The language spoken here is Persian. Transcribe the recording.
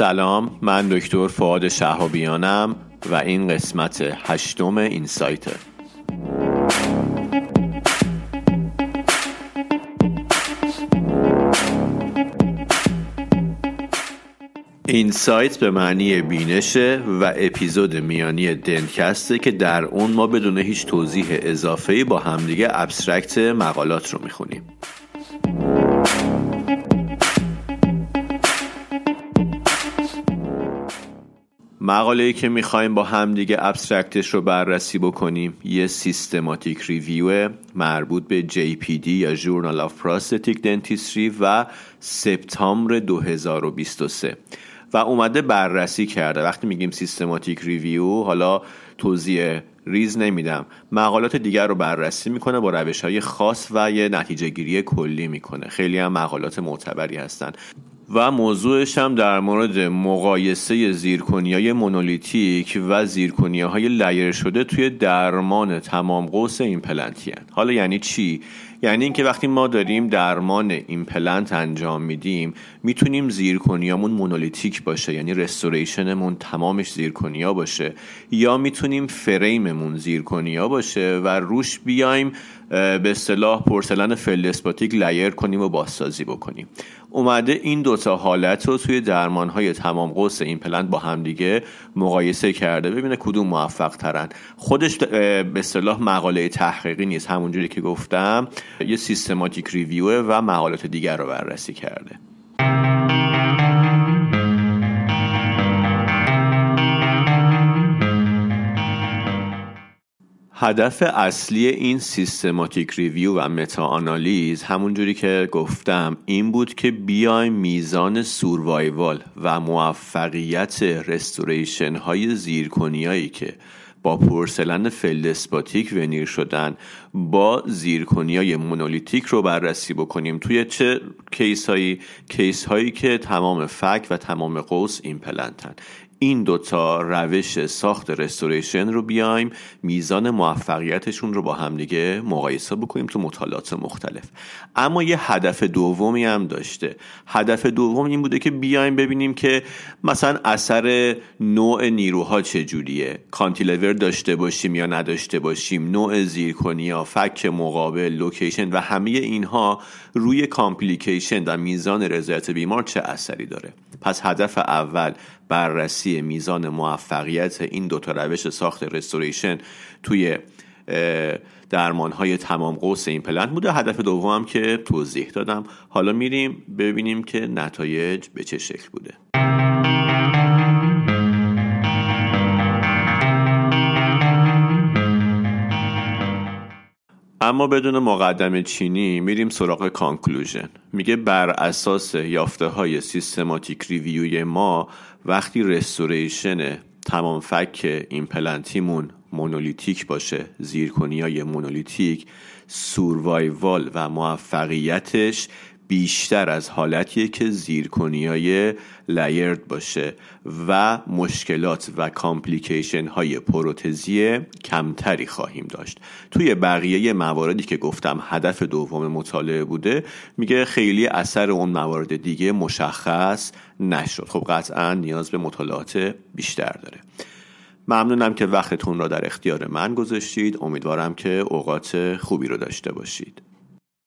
سلام من دکتر فعاد شهابیانم و این قسمت هشتم این سایته این سایت به معنی بینشه و اپیزود میانی دنکسته که در اون ما بدون هیچ توضیح اضافه با همدیگه ابسترکت مقالات رو می‌خونیم. مقاله ای که می‌خوایم با همدیگه abstract ش رو بررسی بکنیم یه systematic review مربوط به JPD یا Journal of Prosthetic Dentistry و سپتامبر 2023 و اومده بررسی کرده. وقتی میگیم systematic review حالا توضیح ریز نمیدم. مقالات دیگر رو بررسی می‌کنه با روش های خاص و یه نتیجه گیری کلی می‌کنه. خیلی هم مقالات معتبری هستن. و موضوعش هم در مورد مقایسه zirconia monolithic و zirconia های layer شده توی درمان تمام قوس ایمپلنتی حالا یعنی چی؟ یعنی اینکه وقتی ما داریم درمان ایمپلنت انجام میدیم می‌تونیم zirconia مون monolithic باشه یعنی restoration مون تمامش zirconia باشه یا می‌تونیم frame مون zirconia باشه و روش بیایم به اصطلاح porcelain feldspathic layer کنیم و بازسازی بکنیم اومده این دوتا حالت رو توی درمان های تمام قوس ایمپلنت با همدیگه مقایسه کرده. ببینه کدوم موفق ترن خودش به اصطلاح مقاله تحقیقی نیست. همونجوری که گفتم یه systematic review و مقالات دیگر رو بررسی کرده. هدف اصلی این systematic review و متا آنالیز همونجوری که گفتم این بود که بیایم میزان survival و موفقیت restoration های zirconia یی که با porcelain feldspathic veneer شدن با zirconia های monolithic رو بررسی بکنیم توی چه case هایی case هایی که تمام فک و تمام قوس ایمپلنتن. این دوتا روش ساخت restoration رو بیایم میزان موفقیتشون رو با همدیگه مقایسه بکنیم تو مطالعات مختلف. اما یه هدف دومی هم داشته. هدف دوم این بوده که بیایم ببینیم که مثلا اثر نوع نیروها چجوریه. cantilever داشته باشیم یا نداشته باشیم نوع zirconia فک مقابل location و همه اینها روی complication و میزان رضایت بیمار چه اثری داره؟ پس هدف اول بررسی میزان موفقیت این دوتا روش ساخت restoration توی درمان های تمام قوس ایمپلنت بوده. هدف دوم که توضیح دادم. حالا میریم ببینیم که نتایج به چه شکل بوده. اما بدون مقدمه چینی میریم سراغ conclusion. میگه بر اساس یافته های systematic review ی ما وقتی restoration تمام فک ایمپلنتیمون monolithic باشه zirconia های monolithic survival و موفقیتش بیشتر از حالتیه که zirconia layered باشه و مشکلات و complication های پروتزی کمتری خواهیم داشت. توی بقیه مواردی که گفتم هدف دوم مطالعه بوده میگه خیلی اثر اون موارد دیگه مشخص نشد. خب قطعا نیاز به مطالعات بیشتر داره. ممنونم که وقتتون را در اختیار من گذاشتید. امیدوارم که اوقات خوبی رو داشته باشید.